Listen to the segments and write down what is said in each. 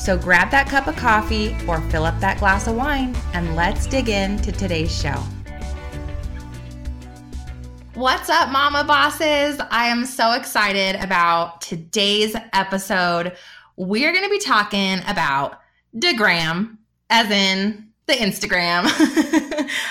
So grab that cup of coffee or fill up that glass of wine and let's dig into today's show. What's up, mama bosses? I am so excited about today's episode. We're going to be talking about Degram, as in the Instagram.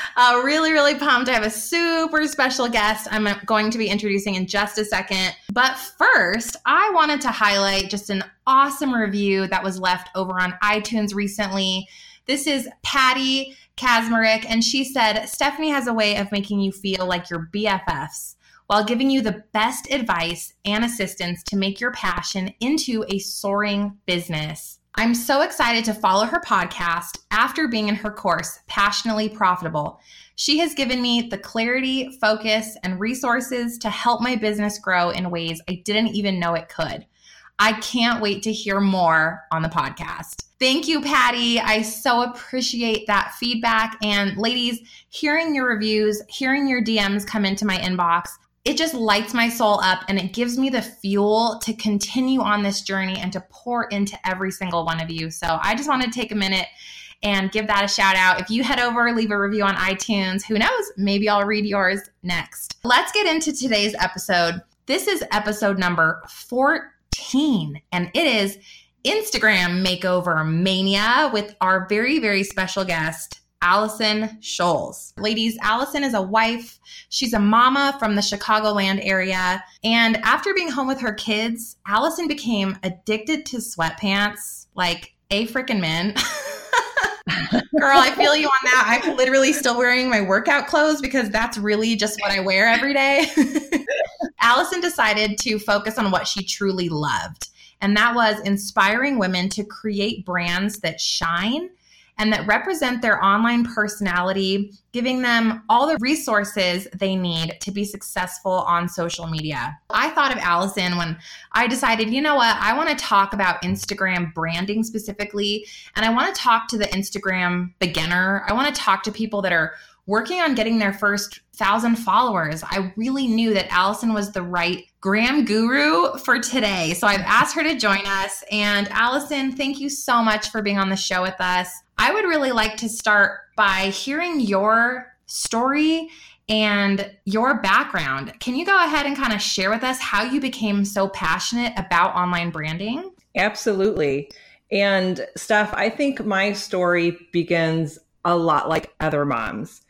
uh, really, really pumped. I have a super special guest I'm going to be introducing in just a second. But first, I wanted to highlight just an awesome review that was left over on iTunes recently. This is Patty Kazmarek, and she said, Stefanie has a way of making you feel like your BFFs while giving you the best advice and assistance to make your passion into a soaring business. I'm so excited to follow her podcast after being in her course, Passionately Profitable. She has given me the clarity, focus, and resources to help my business grow in ways I didn't even know it could. I can't wait to hear more on the podcast. Thank you, Patty. I so appreciate that feedback. And ladies, hearing your reviews, hearing your DMs come into my inbox, it just lights my soul up and it gives me the fuel to continue on this journey and to pour into every single one of you. So I just want to take a minute and give that a shout out. If you head over, leave a review on iTunes, who knows, maybe I'll read yours next. Let's get into today's episode. This is episode number 14, and it is Instagram Makeover Mania with our very, very special guest, Allison Scholes. Ladies, Allison is a wife. She's a mama from the Chicagoland area. And after being home with her kids, Allison became addicted to sweatpants like a freaking man. Girl, I feel you on that. I'm literally still wearing my workout clothes because that's really just what I wear every day. Allison decided to focus on what she truly loved, and that was inspiring women to create brands that shine and that represent their online personality, giving them all the resources they need to be successful on social media. I thought of Allison when I decided, you know what, I want to talk about Instagram branding specifically, and I want to talk to the Instagram beginner. I want to talk to people that are working on getting their first thousand followers, I really knew that Allison was the right gram guru for today. So I've asked her to join us. And Allison, thank you so much for being on the show with us. I would really like to start by hearing your story and your background. Can you go ahead and kind of share with us how you became so passionate about online branding? Absolutely. And Steph, I think my story begins a lot like other moms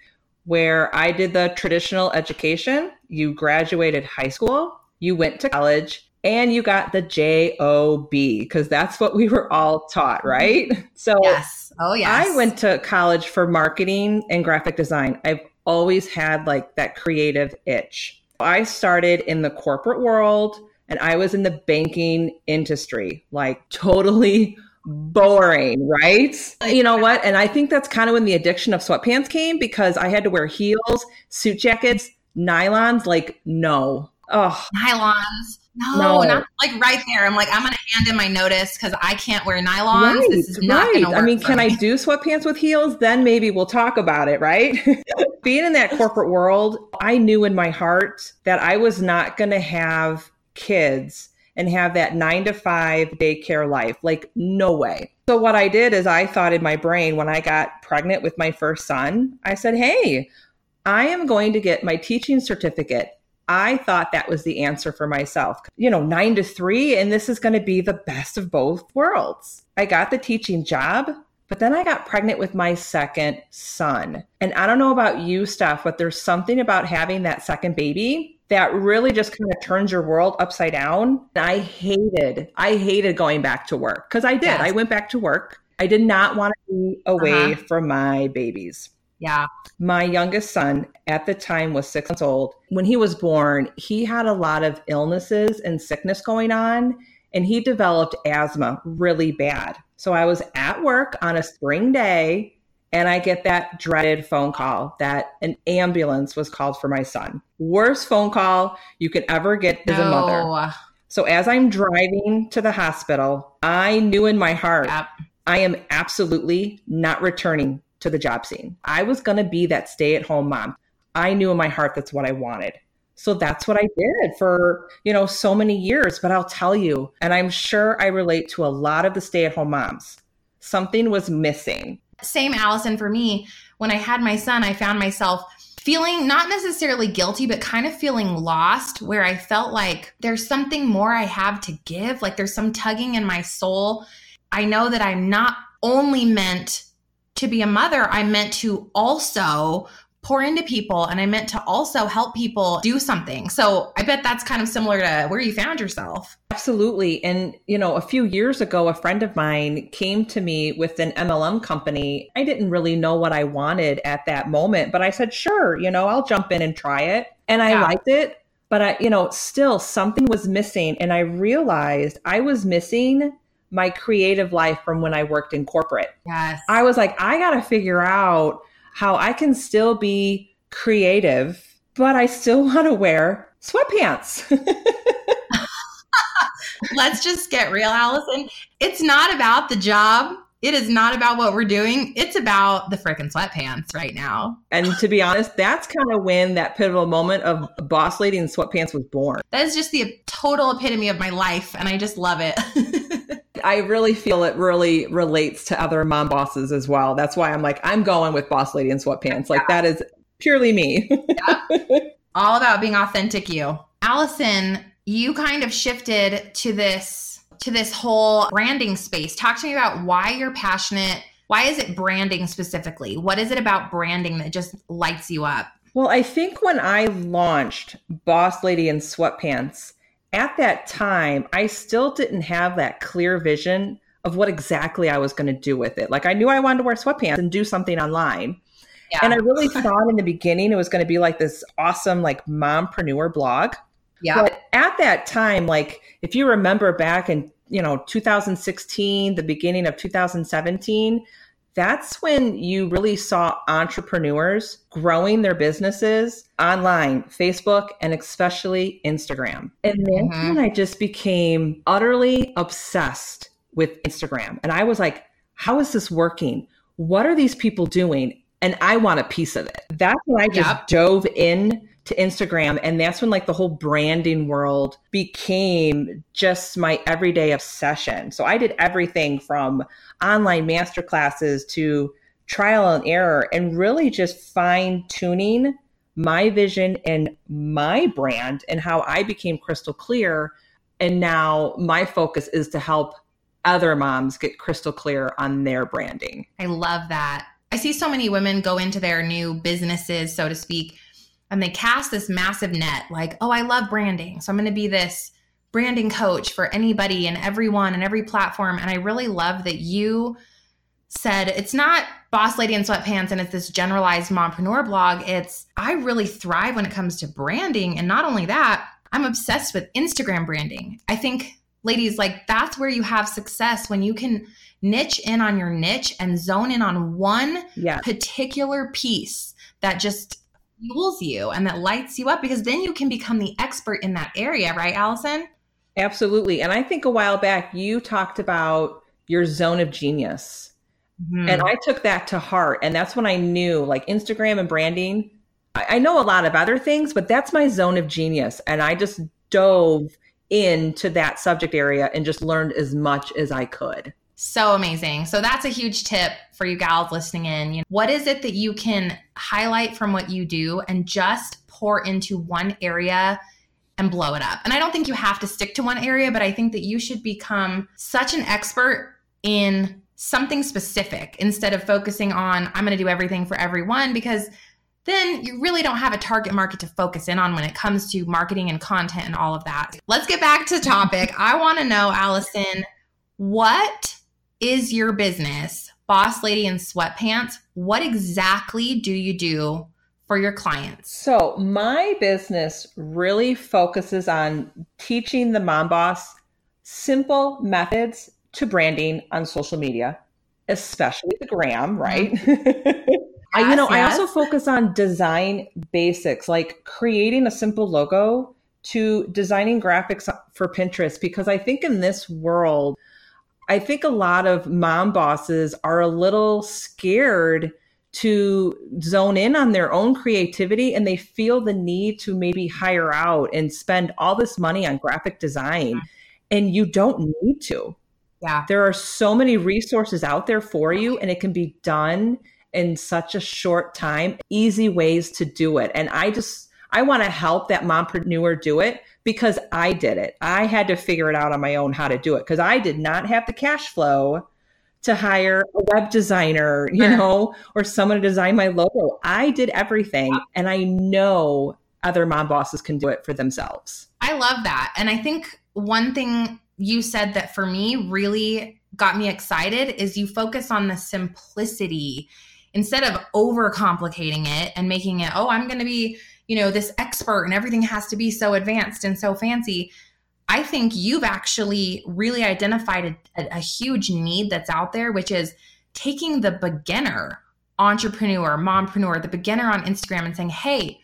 where I did the traditional education. You graduated high school, you went to college, and you got the JOB because that's what we were all taught, mm-hmm. right? So, yes. Oh, yes. I went to college for marketing and graphic design. I've always had like that creative itch. I started in the corporate world and I was in the banking industry, like totally boring, right? You know what? And I think that's kind of when the addiction of sweatpants came because I had to wear heels, suit jackets, nylons. Like, no. Oh, nylons. No, no, not like right there. I'm like, I'm going to hand in my notice because I can't wear nylons. Right, this is not right. I mean, can me. I do sweatpants with heels? Then maybe we'll talk about it, right? Being in that corporate world, I knew in my heart that I was not going to have kids and have that nine to five daycare life. Like, no way. So, what I did is I thought in my brain when I got pregnant with my first son, I said, hey, I am going to get my teaching certificate. I thought that was the answer for myself. You know, nine to three, and this is going to be the best of both worlds. I got the teaching job, but then I got pregnant with my second son. And I don't know about you, Steph, but there's something about having that second baby that really just kind of turns your world upside down. I hated, I hated going back to work because I did. Yes. I went back to work. I did not want to be away uh-huh. from my babies. Yeah. My youngest son at the time was six months old. When he was born, he had a lot of illnesses and sickness going on. and he developed asthma really bad. So I was at work on a spring day and I get that dreaded phone call that an ambulance was called for my son. Worst phone call you could ever get as no. a mother. So as I'm driving to the hospital, I knew in my heart yep. I am absolutely not returning to the job scene. I was going to be that stay-at-home mom. I knew in my heart that's what I wanted. So that's what I did for, you know, so many years, but I'll tell you, and I'm sure I relate to a lot of the stay-at-home moms. Something was missing same Allison for me. When I had my son, I found myself feeling not necessarily guilty, but kind of feeling lost, where I felt like there's something more I have to give. Like there's some tugging in my soul. I know that I'm not only meant to be a mother, I'm meant to also pour into people and I meant to also help people do something. So I bet that's kind of similar to where you found yourself. Absolutely. And, you know, a few years ago, a friend of mine came to me with an MLM company. I didn't really know what I wanted at that moment, but I said, sure, you know, I'll jump in and try it. And I yeah. liked it. But I, you know, still something was missing. And I realized I was missing my creative life from when I worked in corporate. Yes. I was like, I got to figure out how I can still be creative, but I still want to wear sweatpants. Let's just get real, Allison. It's not about the job. It is not about what we're doing. It's about the freaking sweatpants right now. And to be honest, that's kind of when that pivotal moment of Boss Lady in Sweatpants was born. That is just the total epitome of my life. And I just love it. I really feel it really relates to other mom bosses as well. That's why I'm like, I'm going with Boss Lady in Sweatpants. Like, yeah. that is purely me. yeah. All about being authentic you. Allison, you kind of shifted to this to this whole branding space. Talk to me about why you're passionate. Why is it branding specifically? What is it about branding that just lights you up? Well, I think when I launched Boss Lady in Sweatpants, at that time, I still didn't have that clear vision of what exactly I was going to do with it. Like I knew I wanted to wear sweatpants and do something online. Yeah. And I really thought in the beginning it was going to be like this awesome like mompreneur blog. Yeah. But at that time, like if you remember back in, you know, 2016, the beginning of 2017, that's when you really saw entrepreneurs growing their businesses online, Facebook, and especially Instagram. And then mm-hmm. I just became utterly obsessed with Instagram. And I was like, how is this working? What are these people doing? And I want a piece of it. That's when I just yep. dove in to Instagram. And that's when like the whole branding world became just my everyday obsession. So I did everything from online masterclasses to trial and error and really just fine tuning my vision and my brand and how I became crystal clear. And now my focus is to help other moms get crystal clear on their branding. I love that. I see so many women go into their new businesses, so to speak, and they cast this massive net like, oh, I love branding. So I'm going to be this branding coach for anybody and everyone and every platform. And I really love that you said it's not boss lady in sweatpants and it's this generalized mompreneur blog. It's I really thrive when it comes to branding. And not only that, I'm obsessed with Instagram branding. I think ladies like that's where you have success when you can niche in on your niche and zone in on one yeah. particular piece that just fuels you and that lights you up because then you can become the expert in that area, right, Allison? Absolutely. And I think a while back you talked about your zone of genius. Mm-hmm. And I took that to heart. And that's when I knew like Instagram and branding. I, I know a lot of other things, but that's my zone of genius. And I just dove into that subject area and just learned as much as I could. So amazing. So that's a huge tip for you gals listening in. You know, what is it that you can highlight from what you do and just pour into one area and blow it up? And I don't think you have to stick to one area, but I think that you should become such an expert in something specific instead of focusing on I'm going to do everything for everyone because then you really don't have a target market to focus in on when it comes to marketing and content and all of that. Let's get back to topic. I want to know, Allison, what is your business Boss Lady in Sweatpants? What exactly do you do for your clients? So, my business really focuses on teaching the mom boss simple methods to branding on social media, especially the gram, mm-hmm. right? I, you know, yes. I also focus on design basics, like creating a simple logo to designing graphics for Pinterest, because I think in this world, I think a lot of mom bosses are a little scared to zone in on their own creativity and they feel the need to maybe hire out and spend all this money on graphic design mm-hmm. and you don't need to. Yeah. There are so many resources out there for you and it can be done in such a short time, easy ways to do it. And I just, I want to help that mompreneur do it because I did it. I had to figure it out on my own how to do it because I did not have the cash flow to hire a web designer, you know, or someone to design my logo. I did everything and I know other mom bosses can do it for themselves. I love that. And I think one thing you said that for me really got me excited is you focus on the simplicity instead of overcomplicating it and making it, oh, I'm going to be, you know, this expert and everything has to be so advanced and so fancy. I think you've actually really identified a, a, huge need that's out there, which is taking the beginner entrepreneur, mompreneur, the beginner on Instagram and saying, hey,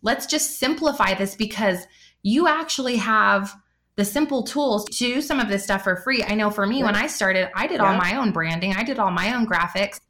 let's just simplify this because you actually have the simple tools to do some of this stuff for free. I know for me, when I started, I did yeah. all my own branding, I did all my own graphics.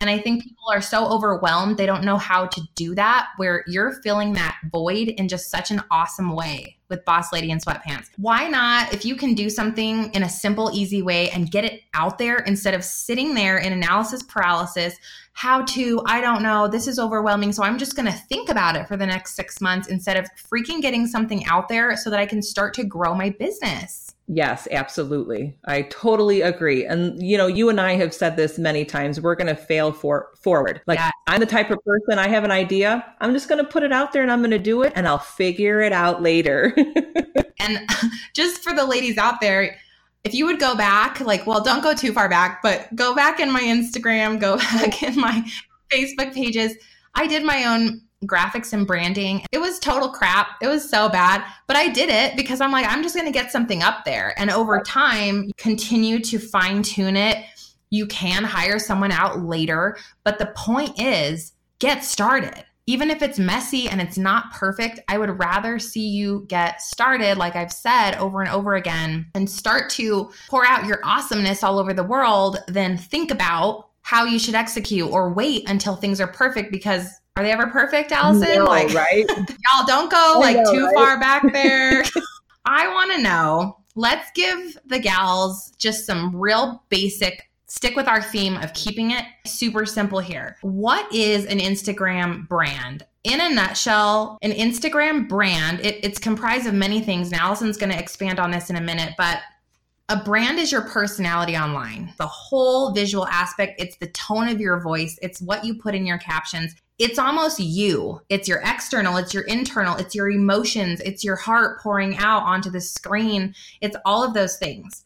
And I think people are so overwhelmed, they don't know how to do that, where you're filling that void in just such an awesome way with Boss Lady in Sweatpants. Why not, if you can do something in a simple, easy way and get it out there instead of sitting there in analysis paralysis, how to, I don't know, this is overwhelming. So I'm just going to think about it for the next six months instead of freaking getting something out there so that I can start to grow my business. Yes, absolutely. I totally agree. And you know, you and I have said this many times. We're going to fail for forward. Like yeah. I'm the type of person I have an idea. I'm just going to put it out there and I'm going to do it and I'll figure it out later. and just for the ladies out there, if you would go back, like, well, don't go too far back, but go back in my Instagram, go back in my Facebook pages. I did my own graphics and branding. It was total crap. It was so bad, but I did it because I'm like, I'm just going to get something up there. And over time, continue to fine tune it. You can hire someone out later, but the point is get started. Even if it's messy and it's not perfect, I would rather see you get started, like I've said over and over again, and start to pour out your awesomeness all over the world than think about how you should execute or wait until things are perfect because are they ever perfect, Allison? No, like, right? y'all don't go like know, too right? far back there. I want to know. Let's give the gals just some real basic. Stick with our theme of keeping it super simple here. What is an Instagram brand? in a nutshell, an Instagram brand, it, it's comprised of many things. And Allison's going to expand on this in a minute, but a brand is your personality online. The whole visual aspect, it's the tone of your voice, it's what you put in your captions. It's almost you. It's your external, it's your internal, it's your emotions, it's your heart pouring out onto the screen. It's all of those things.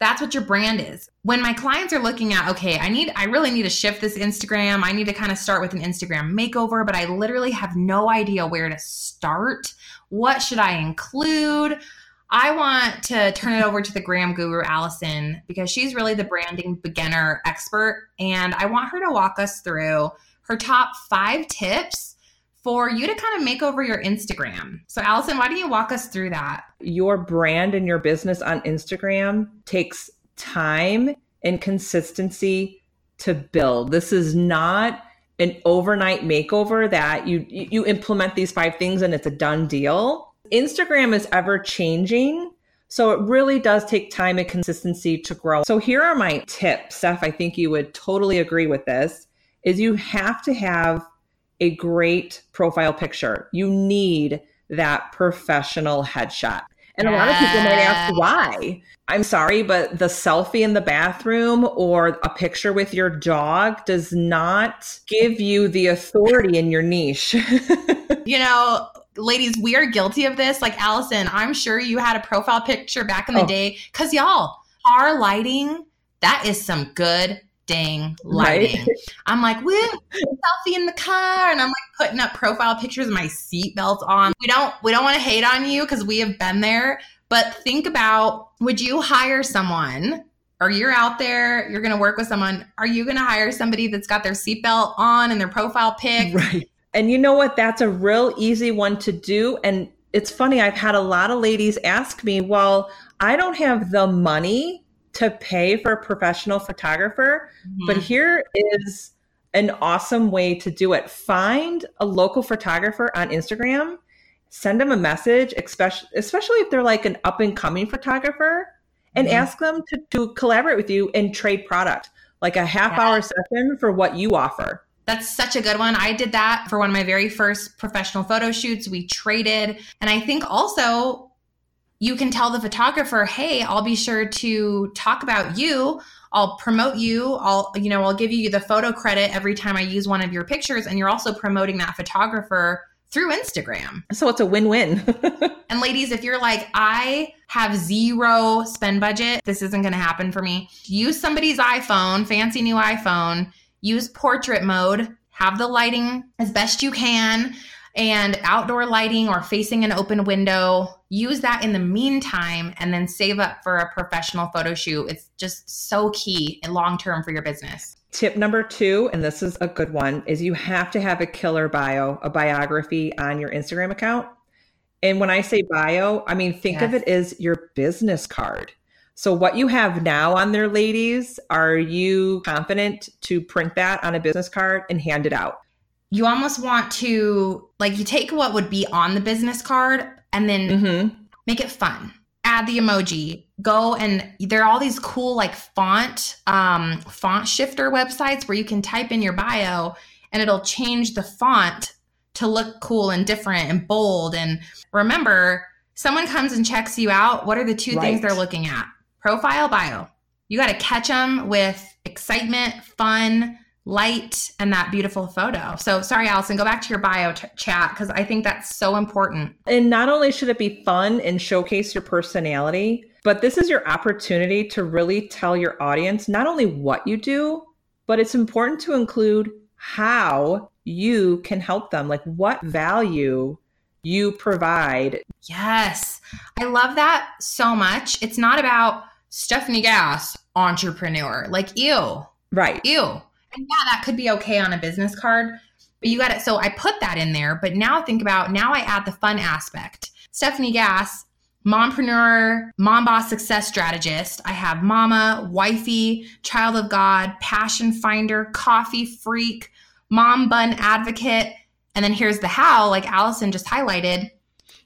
That's what your brand is. When my clients are looking at, okay, I need, I really need to shift this Instagram. I need to kind of start with an Instagram makeover, but I literally have no idea where to start. What should I include? I want to turn it over to the Gram Guru, Allison, because she's really the branding beginner expert. And I want her to walk us through her top five tips for you to kind of make over your Instagram. So, Allison, why don't you walk us through that? Your brand and your business on Instagram takes time and consistency to build. This is not an overnight makeover that you you implement these five things and it's a done deal Instagram is ever changing. So it really does take time and consistency to grow. So here are my tips, Steph. I think you would totally agree with this is you have to have a great profile picture. You need that professional headshot. And a lot of people might ask why. I'm sorry, but the selfie in the bathroom or a picture with your dog does not give you the authority in your niche. you know, ladies, we are guilty of this. Like Allison, I'm sure you had a profile picture back in the oh. day. Cause y'all, our lighting, that is some good dang lighting. Right? I'm like, woo, selfie in the car. And I'm like putting up profile pictures of my seatbelt on. We don't we don't want to hate on you because we have been there, But think about would you hire someone or you're out there, you're going to work with someone, are you going to hire somebody that's got their seatbelt on and their profile pic? Right. And you know what? That's a real easy one to do. And it's funny, I've had a lot of ladies ask me, well, I don't have the money to pay for a professional photographer, mm-hmm. but here is an awesome way to do it. Find a local photographer on Instagram, send them a message, especially, especially if they're like an up and coming photographer, and mm-hmm. ask them to, to collaborate with you and trade product, like a half yeah. hour session for what you offer. That's such a good one. I did that for one of my very first professional photo shoots. We traded. And I think also you can tell the photographer, hey, I'll be sure to talk about you. I'll promote you. I'll, you know, I'll give you the photo credit every time I use one of your pictures. And you're also promoting that photographer through Instagram. So it's a win win. and ladies, if you're like, I have zero spend budget, this isn't going to happen for me. Use somebody's iPhone, fancy new iPhone, use portrait mode, have the lighting as best you can, and outdoor lighting or facing an open window. Use that in the meantime and then save up for a professional photo shoot. It's just so key and long term for your business. Tip number two, and this is a good one, is you have to have a killer bio, a biography on your Instagram account. And when I say bio, I mean, think yes. of it as your business card. So, what you have now on there, ladies, are you confident to print that on a business card and hand it out? You almost want to, like, you take what would be on the business card and then mm-hmm. make it fun add the emoji go and there are all these cool like font um font shifter websites where you can type in your bio and it'll change the font to look cool and different and bold and remember someone comes and checks you out what are the two right. things they're looking at profile bio you got to catch them with excitement fun light and that beautiful photo. So sorry, Allison, go back to your bio t- chat because I think that's so important. And not only should it be fun and showcase your personality, but this is your opportunity to really tell your audience not only what you do, but it's important to include how you can help them, like what value you provide. Yes. I love that so much. It's not about Stefanie Gass, entrepreneur. Like, ew. Right. Ew and yeah, that could be okay on a business card, but you got it. So I put that in there. But now think about now I add the fun aspect. Stefanie Gass, mompreneur, mom boss success strategist. I have mama, wifey, child of God, passion finder, coffee freak, mom bun advocate. And then here's the how, like Allison just highlighted,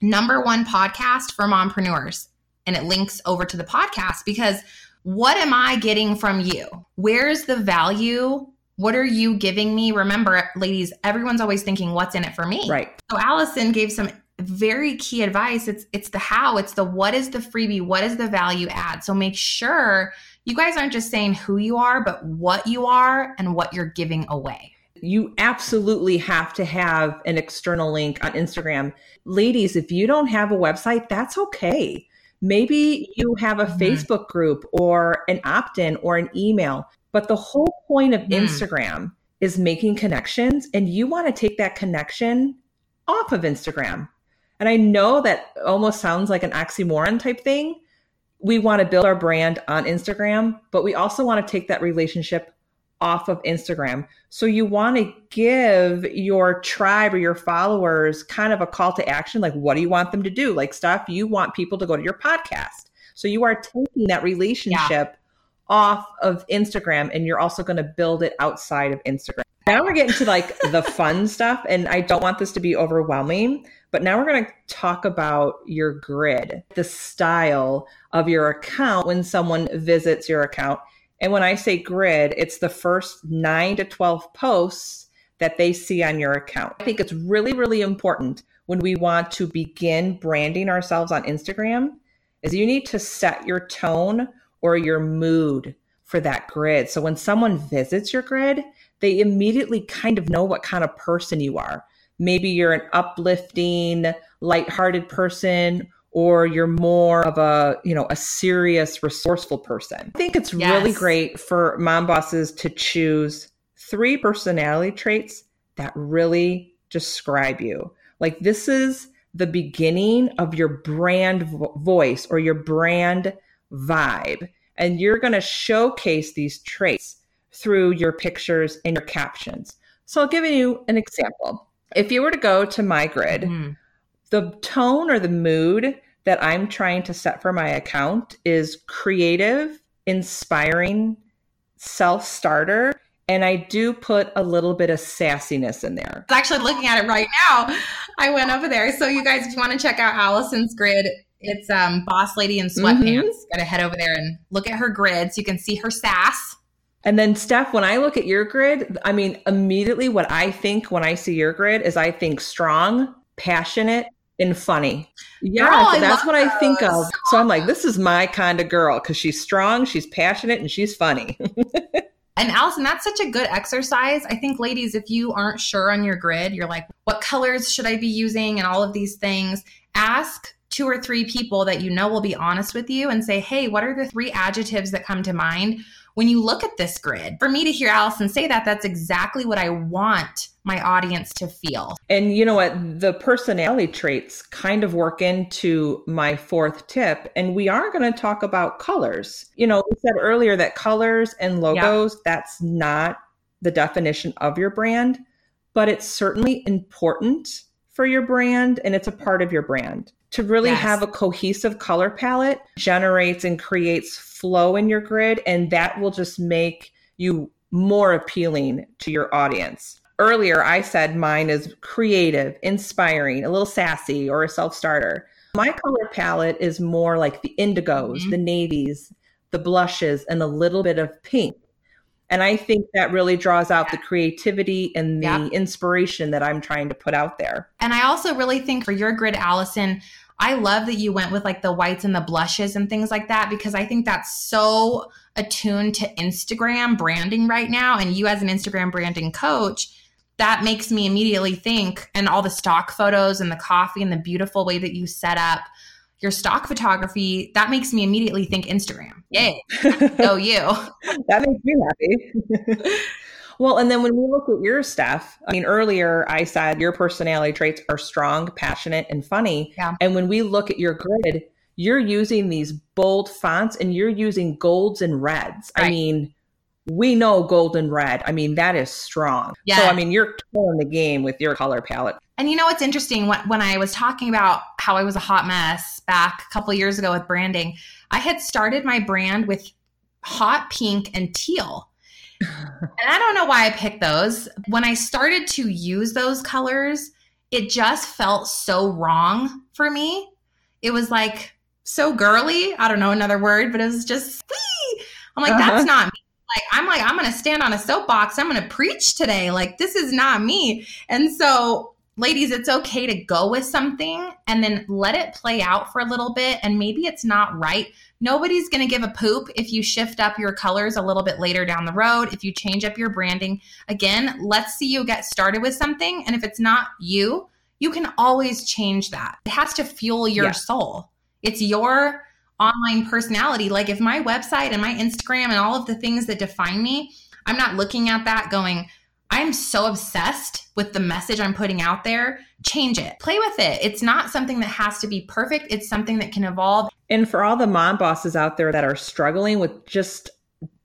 number one podcast for mompreneurs. And it links over to the podcast because what am I getting from you? Where's the value what are you giving me? Remember, ladies, everyone's always thinking, what's in it for me? Right. So Allison gave some very key advice. It's it's the how, it's the what is the freebie, what is the value add. So make sure you guys aren't just saying who you are, but what you are and what you're giving away. You absolutely have to have an external link on Instagram. Ladies, if you don't have a website, that's okay. Maybe you have a mm-hmm. Facebook group or an opt in or an email. But the whole point of mm. Instagram is making connections, and you want to take that connection off of Instagram. And I know that almost sounds like an oxymoron type thing. We want to build our brand on Instagram, but we also want to take that relationship off of Instagram. So you want to give your tribe or your followers kind of a call to action. Like, what do you want them to do? Like, stuff you want people to go to your podcast. So you are taking that relationship yeah off of Instagram and you're also going to build it outside of Instagram. Now we're getting to like the fun stuff and I don't want this to be overwhelming, but now we're going to talk about your grid, the style of your account when someone visits your account. And when I say grid, it's the first 9 to 12 posts that they see on your account. I think it's really really important when we want to begin branding ourselves on Instagram is you need to set your tone or your mood for that grid. So when someone visits your grid, they immediately kind of know what kind of person you are. Maybe you're an uplifting, lighthearted person or you're more of a, you know, a serious, resourceful person. I think it's yes. really great for mom bosses to choose three personality traits that really describe you. Like this is the beginning of your brand vo- voice or your brand vibe. And you're going to showcase these traits through your pictures and your captions. So I'll give you an example. If you were to go to my grid, Mhm. the tone or the mood that I'm trying to set for my account is creative, inspiring, self starter. And I do put a little bit of sassiness in there. Actually looking at it right now. I went over there. So you guys, if you want to check out Allison's grid, it's um, Boss Lady in sweatpants. Got to head over there and look at her grid so you can see her sass. And then, Steph, when I look at your grid, I mean, immediately what I think when I see your grid is I think strong, passionate, and funny. Yeah, Girl, I that's what I think of. So I'm like, this is my kind of girl because she's strong, she's passionate, and she's funny. And Allison, that's such a good exercise. I think, ladies, if you aren't sure on your grid, you're like, what colors should I be using and all of these things, ask two or three people that you know will be honest with you and say, hey, what are the three adjectives that come to mind when you look at this grid? For me to hear Allison say that, that's exactly what I want my audience to feel. And you know what? The personality traits kind of work into my fourth tip. And we are going to talk about colors. You know, we said earlier that colors and logos, that's not the definition of your brand, but it's certainly important for your brand and it's a part of your brand. To really Yes. have a cohesive color palette generates and creates flow in your grid, and that will just make you more appealing to your audience earlier I said mine is creative, inspiring, a little sassy, or a self starter. My color palette is more like the indigos, Mhm. the navies, the blushes, and a little bit of pink. And I think that really draws out the creativity and the Yeah. inspiration that I'm trying to put out there. And I also really think for your grid, Allison, I love that you went with like the whites and the blushes and things like that because I think that's so attuned to Instagram branding right now. And you, as an Instagram branding coach, that makes me immediately think, and all the stock photos and the coffee and the beautiful way that you set up your stock photography, that makes me immediately think Instagram. Yay. oh, you. that makes me happy. well, and then when we look at your stuff, I mean, earlier I said your personality traits are strong, passionate, and funny. Yeah. And when we look at your grid, you're using these bold fonts and you're using golds and reds. I mean, we know gold and red. I mean, that is strong. So, I mean, you're killing the game with your color palette. And you know what's interesting? When, when I was talking about how I was a hot mess back a couple years ago with branding, I had started my brand with hot pink and teal. And I don't know why I picked those. When I started to use those colors, it just felt so wrong for me. It was like so girly. I don't know another word, but it was just, wee. I'm like, Uh-huh. that's not me. Like, I'm like, I'm going to stand on a soapbox. I'm going to preach today. Like, this is not me. And so, ladies, it's okay to go with something and then let it play out for a little bit. And maybe it's not right. Nobody's going to give a poop if you shift up your colors a little bit later down the road, if you change up your branding. Again, let's see you get started with something. And if it's not you, you can always change that. It has to fuel your Yeah. soul. It's your online personality. Like if my website and my Instagram and all of the things that define me, I'm not looking at that going, I'm so obsessed with the message I'm putting out there. Change it. Play with it. It's not something that has to be perfect. It's something that can evolve. And for all the mom bosses out there that are struggling with just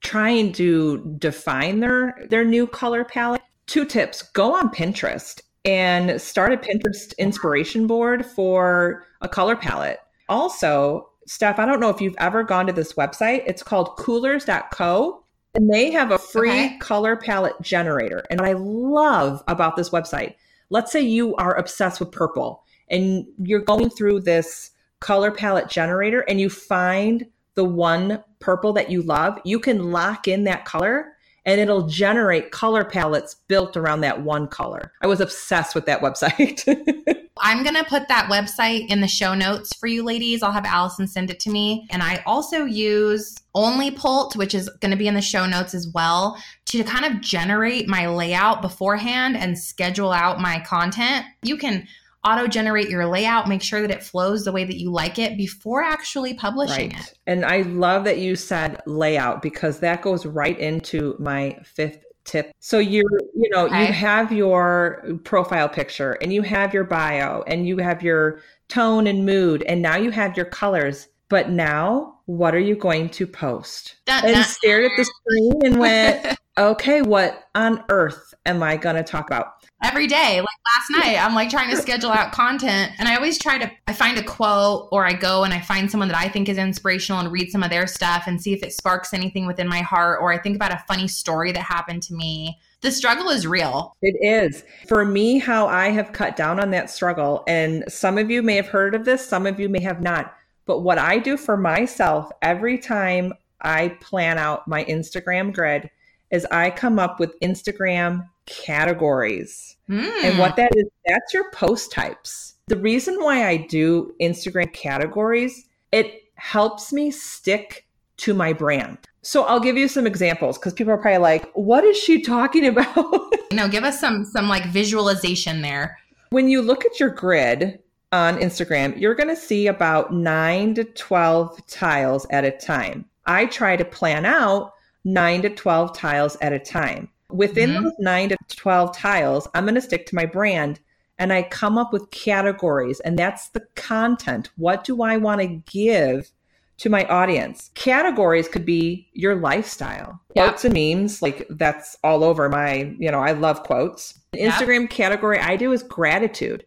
trying to define their their new color palette, two tips. Go on Pinterest and start a Pinterest inspiration board for a color palette. Also, Steph, I don't know if you've ever gone to this website. It's called coolors.co and they have a free Okay. color palette generator. And what I love about this website, let's say you are obsessed with purple and you're going through this color palette generator and you find the one purple that you love, you can lock in that color and it'll generate color palettes built around that one color. I was obsessed with that website. I'm going to put that website in the show notes for you ladies. I'll have Allison send it to me. And I also use Only Pult, which is going to be in the show notes as well, to kind of generate my layout beforehand and schedule out my content. You can auto generate your layout, make sure that it flows the way that you like it before actually publishing it. And I love that you said layout because that goes right into my fifth tip. So you you know, Okay. you have your profile picture and you have your bio and you have your tone and mood and now you have your colors. But now what are you going to post? Dun, And stared at the screen and went, okay, what on earth am I going to talk about? Every day like last night i'm like trying to schedule out content and i always try to i find a quote or i go and i find someone that i think is inspirational and read some of their stuff and see if it sparks anything within my heart or i think about a funny story that happened to me the struggle is real It is. For me, how I have cut down on that struggle, and some of you may have heard of this, some of you may have not. But what I do for myself every time I plan out my Instagram grid is I come up with Instagram categories. Hmm. And what that is, that's your post types. The reason why I do Instagram categories, it helps me stick to my brand. So I'll give you some examples because people are probably like, what is she talking about? know give us some some like visualization there when you look at your grid on Instagram, you're going to see about nine to 12 tiles at a time. I try to plan out nine to 12 tiles at a time. Within Mhm. those nine to 12 tiles, I'm going to stick to my brand and I come up with categories, and that's the content. What do I want to give to my audience? Categories could be your lifestyle, Yep. quotes and memes, like that's all over my, you know, I love quotes. An Yep. Instagram category I do is gratitude.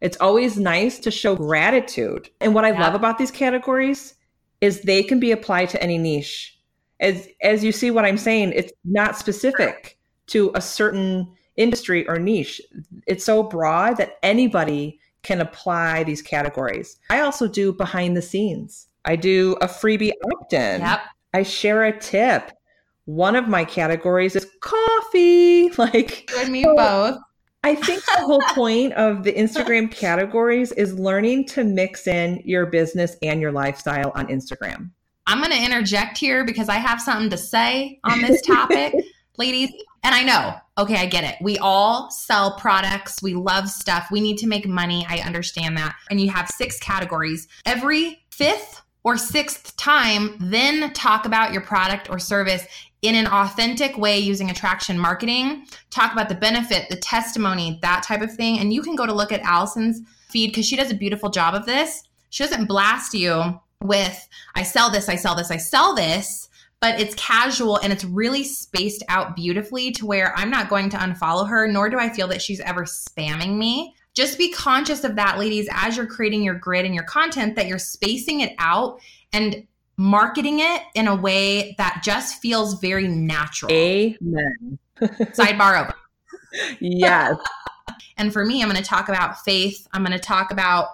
It's always nice to show gratitude. And what I Yep. love about these categories is they can be applied to any niche. As as you see what I'm saying, it's not specific to a certain industry or niche. It's so broad that anybody can apply these categories. I also do behind the scenes. I do a freebie opt-in. yep I share a tip. One of my categories is coffee. Like you and me both I think the whole point of the Instagram categories is learning to mix in your business and your lifestyle on Instagram. I'm going to interject here because I have something to say on this topic, ladies. And I know, okay, I get it. We all sell products, we love stuff, we need to make money. I understand that. And you have six categories. Every fifth or sixth time, then talk about your product or service in an authentic way using attraction marketing. Talk about the benefit, the testimony, that type of thing. And you can go to look at Allison's feed because she does a beautiful job of this. She doesn't blast you with I sell this, I sell this, I sell this, but it's casual and it's really spaced out beautifully to where I'm not going to unfollow her, nor do I feel that she's ever spamming me. Just be conscious of that, ladies, as you're creating your grid and your content, that you're spacing it out and marketing it in a way that just feels very natural. Amen. Sidebar over. Yes. And for me, I'm going to talk about faith. I'm going to talk about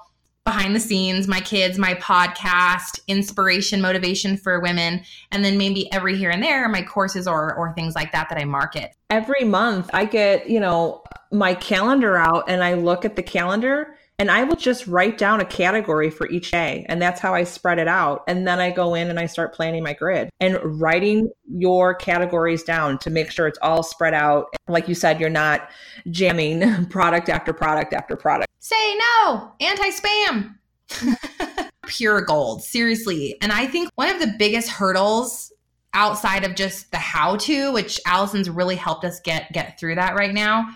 behind the scenes, my kids, my podcast, inspiration, motivation for women, and then maybe every here and there, my courses or or things like that that I market. Every month I get, you know, my calendar out and I look at the calendar and I will just write down a category for each day. And that's how I spread it out. And then I go in and I start planning my grid and writing your categories down to make sure it's all spread out. Like you said, you're not jamming product after product after product. Say no, anti-spam. Pure gold, seriously. And I think one of the biggest hurdles outside of just the how to, which Allison's really helped us get get through that right now,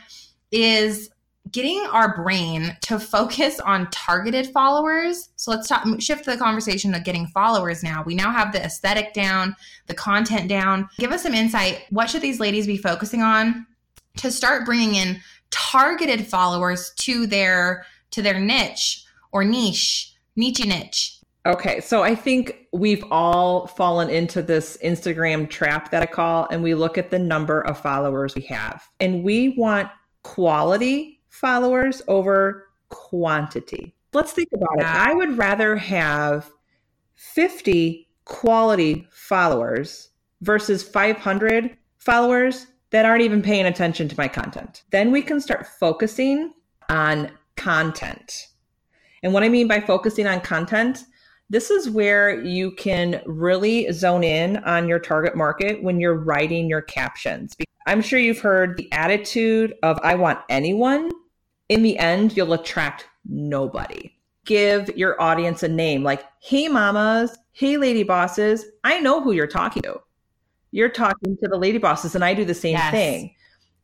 is getting our brain to focus on targeted followers. So let's talk, shift the conversation to getting followers now. We now have the aesthetic down, the content down. Give us some insight. What should these ladies be focusing on to start bringing in targeted followers to their to their niche or niche, niche niche? Okay, so I think we've all fallen into this Instagram trap that I call, and we look at the number of followers we have. And we want quality followers over quantity. Let's think about it. I would rather have 50 quality followers versus 500 followers that aren't even paying attention to my content. Then we can start focusing on content. And what I mean by focusing on content, this is where you can really zone in on your target market when you're writing your captions. I'm sure you've heard the attitude of I want anyone. In the end, you'll attract nobody. Give your audience a name like, hey, mamas, hey, lady bosses, I know who you're talking to. You're talking to the lady bosses, and I do the same Yes. thing.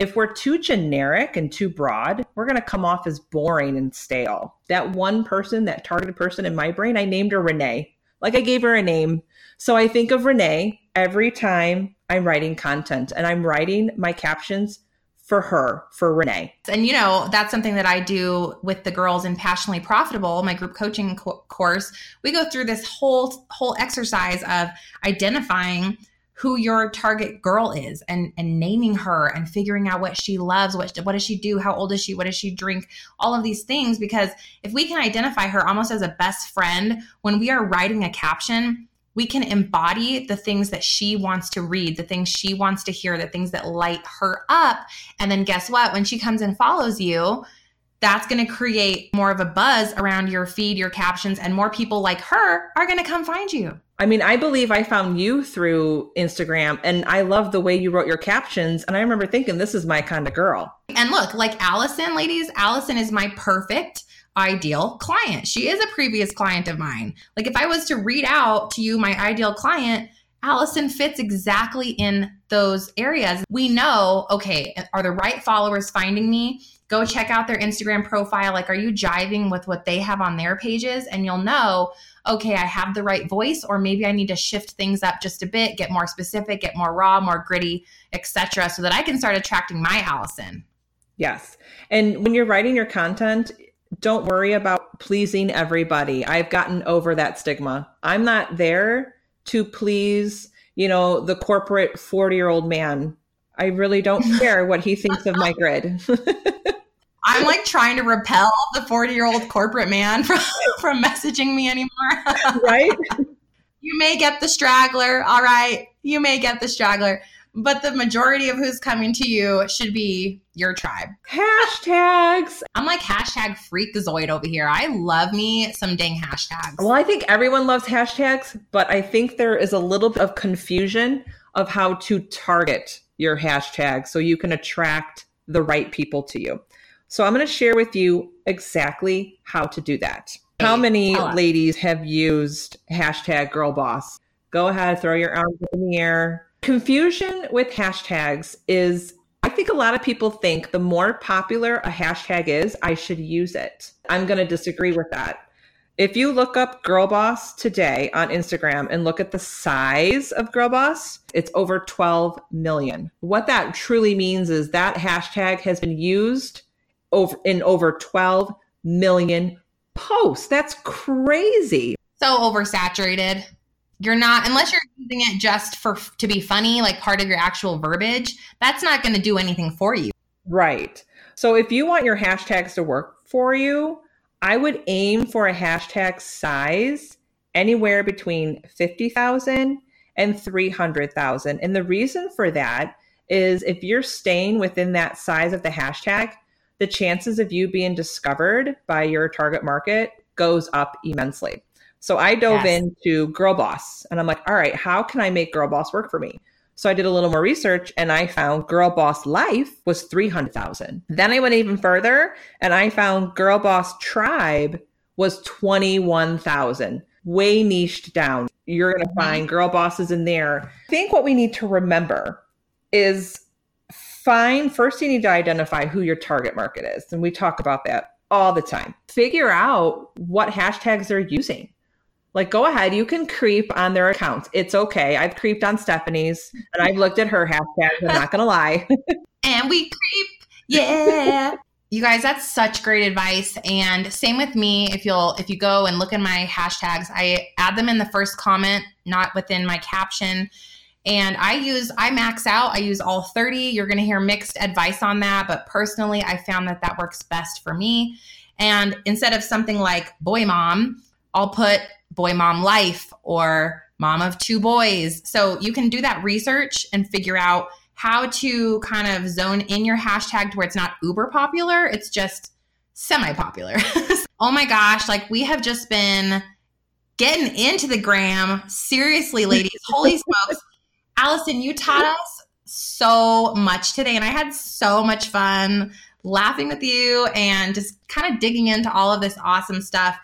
If we're too generic and too broad, we're going to come off as boring and stale. That one person, that targeted person in my brain, I named her Renee. Like I gave her a name. So I think of Renee every time I'm writing content and I'm writing my captions for her, for Renee. And you know, that's something that I do with the girls in Passionately Profitable, my group coaching co- course. We go through this whole whole exercise of identifying who your target girl is and and naming her and figuring out what she loves, what what does she do, how old is she, what does she drink, all of these things because if we can identify her almost as a best friend when we are writing a caption, we can embody the things that she wants to read, the things she wants to hear, the things that light her up and then guess what? When she comes and follows you, that's going to create more of a buzz around your feed, your captions, and more people like her are going to come find you. I mean, I believe I found you through Instagram and I love the way you wrote your captions. And I remember thinking, this is my kind of girl. And look, like Allison, ladies, Allison is my perfect ideal client. She is a previous client of mine. Like if I was to read out to you my ideal client, Allison fits exactly in those areas. We know, okay, are the right followers finding me? Go check out their Instagram profile. Like, are you jiving with what they have on their pages? And you'll know, okay, I have the right voice, or maybe I need to shift things up just a bit, get more specific, get more raw, more gritty, etc., so that I can start attracting my Allison. Yes. And when you're writing your content, don't worry about pleasing everybody. I've gotten over that stigma. I'm not there to please, you know, the corporate 40 year old man. I really don't care what he thinks of my grid. I'm like trying to repel the 40 year old corporate man from, from messaging me anymore. right? you may get the straggler. All right. You may get the straggler. But the majority of who's coming to you should be your tribe. Hashtags. I'm like hashtag freakazoid over here. I love me some dang hashtags. Well, I think everyone loves hashtags, but I think there is a little bit of confusion of how to target your hashtag so you can attract the right people to you. So I'm going to share with you exactly how to do that. How many ladies have used hashtag girl boss? Go ahead, throw your arms in the air. Confusion with hashtags is I think a lot of people think the more popular a hashtag is, I should use it. I'm going to disagree with that. If you look up Girl Boss today on Instagram and look at the size of Girl Boss, it's over 12 million. What that truly means is that hashtag has been used over in over 12 million posts. That's crazy. so oversaturated. You're not unless you're using it just for to be funny, like part of your actual verbiage. That's not going to do anything for you. Right. So if you want your hashtags to work for you, I would aim for a hashtag size anywhere between 50,000 and 300,000. And the reason for that is if you're staying within that size of the hashtag, the chances of you being discovered by your target market goes up immensely. So I dove Yes. into Girl Boss and I'm like, all right, how can I make Girl Boss work for me? So I did a little more research and I found Girl Boss Life was 300,000. Then I went even further and I found Girl Boss Tribe was 21,000. Way niched down. You're going to Mhm. find girl bosses in there. I think what we need to remember is find first you need to identify who your target market is. And we talk about that all the time. Figure out what hashtags they're using. Like, go ahead, you can creep on their accounts. It's okay. I've creeped on Stefanie's and I've looked at her hashtags. I'm not going to lie. and we creep. Yeah. you guys, that's such great advice. And same with me. If you'll if you go and look in my hashtags, I add them in the first comment, not within my caption. And I use I max out. I use all 30. You're going to hear mixed advice on that, but personally, I found that that works best for me. And instead of something like boy mom, I'll put boy mom life or mom of two boys. So you can do that research and figure out how to kind of zone in your hashtag to where it's not uber popular, it's just semi popular. oh my gosh, like we have just been getting into the gram. Seriously, ladies, holy smokes. Allison, you taught us so much today, and I had so much fun laughing with you and just kind of digging into all of this awesome stuff.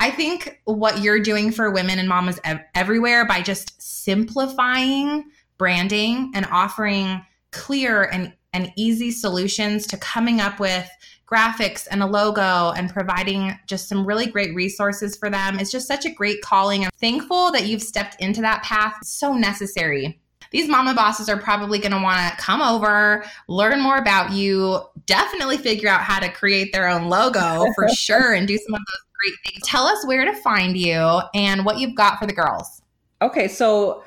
I think what you're doing for women and mamas ev- everywhere by just simplifying branding and offering clear and, and easy solutions to coming up with graphics and a logo and providing just some really great resources for them. It's just such a great calling. I'm thankful that you've stepped into that path. It's so necessary. These mama bosses are probably going to want to come over, learn more about you, definitely figure out how to create their own logo for sure, and do some of those great things. Tell us where to find you and what you've got for the girls. Okay, so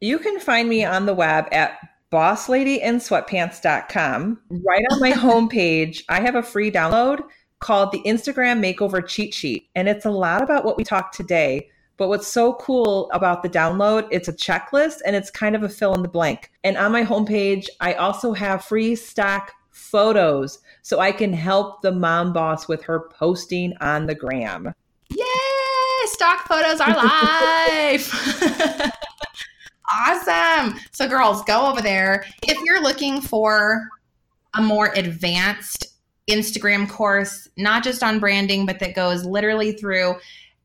you can find me on the web at bossladyinsweatpants.com. Right on my homepage, I have a free download called the Instagram Makeover Cheat Sheet. And it's a lot about what we talked today. But what's so cool about the download, it's a checklist and it's kind of a fill in the blank. And on my homepage, I also have free stock photos so I can help the mom boss with her posting on the gram. Yay! Stock photos are live. Awesome. So, girls, go over there. If you're looking for a more advanced Instagram course, not just on branding, but that goes literally through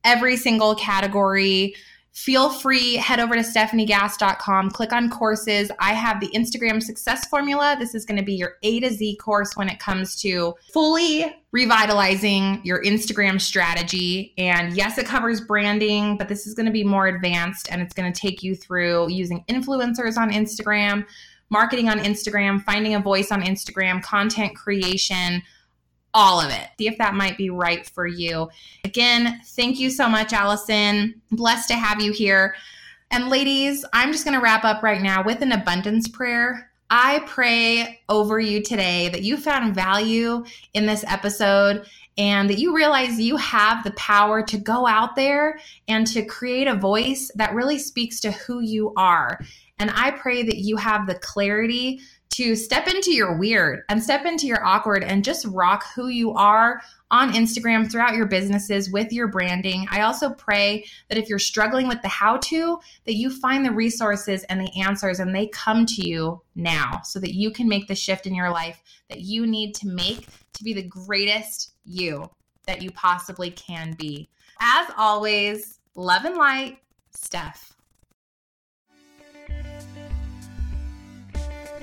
every single category feel free head over to stefaniegass.com click on courses. I have the instagram success formula. This is going to be your a to z course when it comes to fully revitalizing your instagram strategy. And yes it covers branding but this is going to be more advanced and it's going to take you through using influencers on instagram marketing on instagram finding a voice on instagram content creation all of it. See if that might be right for you. Again, thank you so much, Allison. Blessed to have you here. And ladies, I'm just going to wrap up right now with an abundance prayer. I pray over you today that you found value in this episode and that you realize you have the power to go out there and to create a voice that really speaks to who you are. And I pray that you have the clarity to step into your weird and step into your awkward and just rock who you are on Instagram throughout your businesses with your branding. I also pray that if you're struggling with the how to, that you find the resources and the answers and they come to you now so that you can make the shift in your life that you need to make to be the greatest you that you possibly can be. As always, love and light, Stef.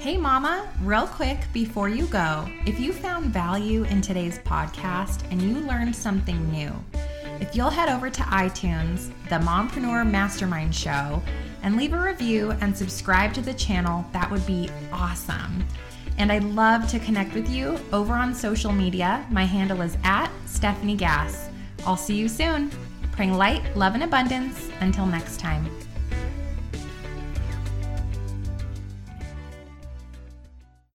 Hey, Mama, real quick before you go, if you found value in today's podcast and you learned something new, if you'll head over to iTunes, the Mompreneur Mastermind Show, and leave a review and subscribe to the channel, that would be awesome. And I'd love to connect with you over on social media. My handle is at Stefanie Gass. I'll see you soon. Praying light, love, and abundance. Until next time.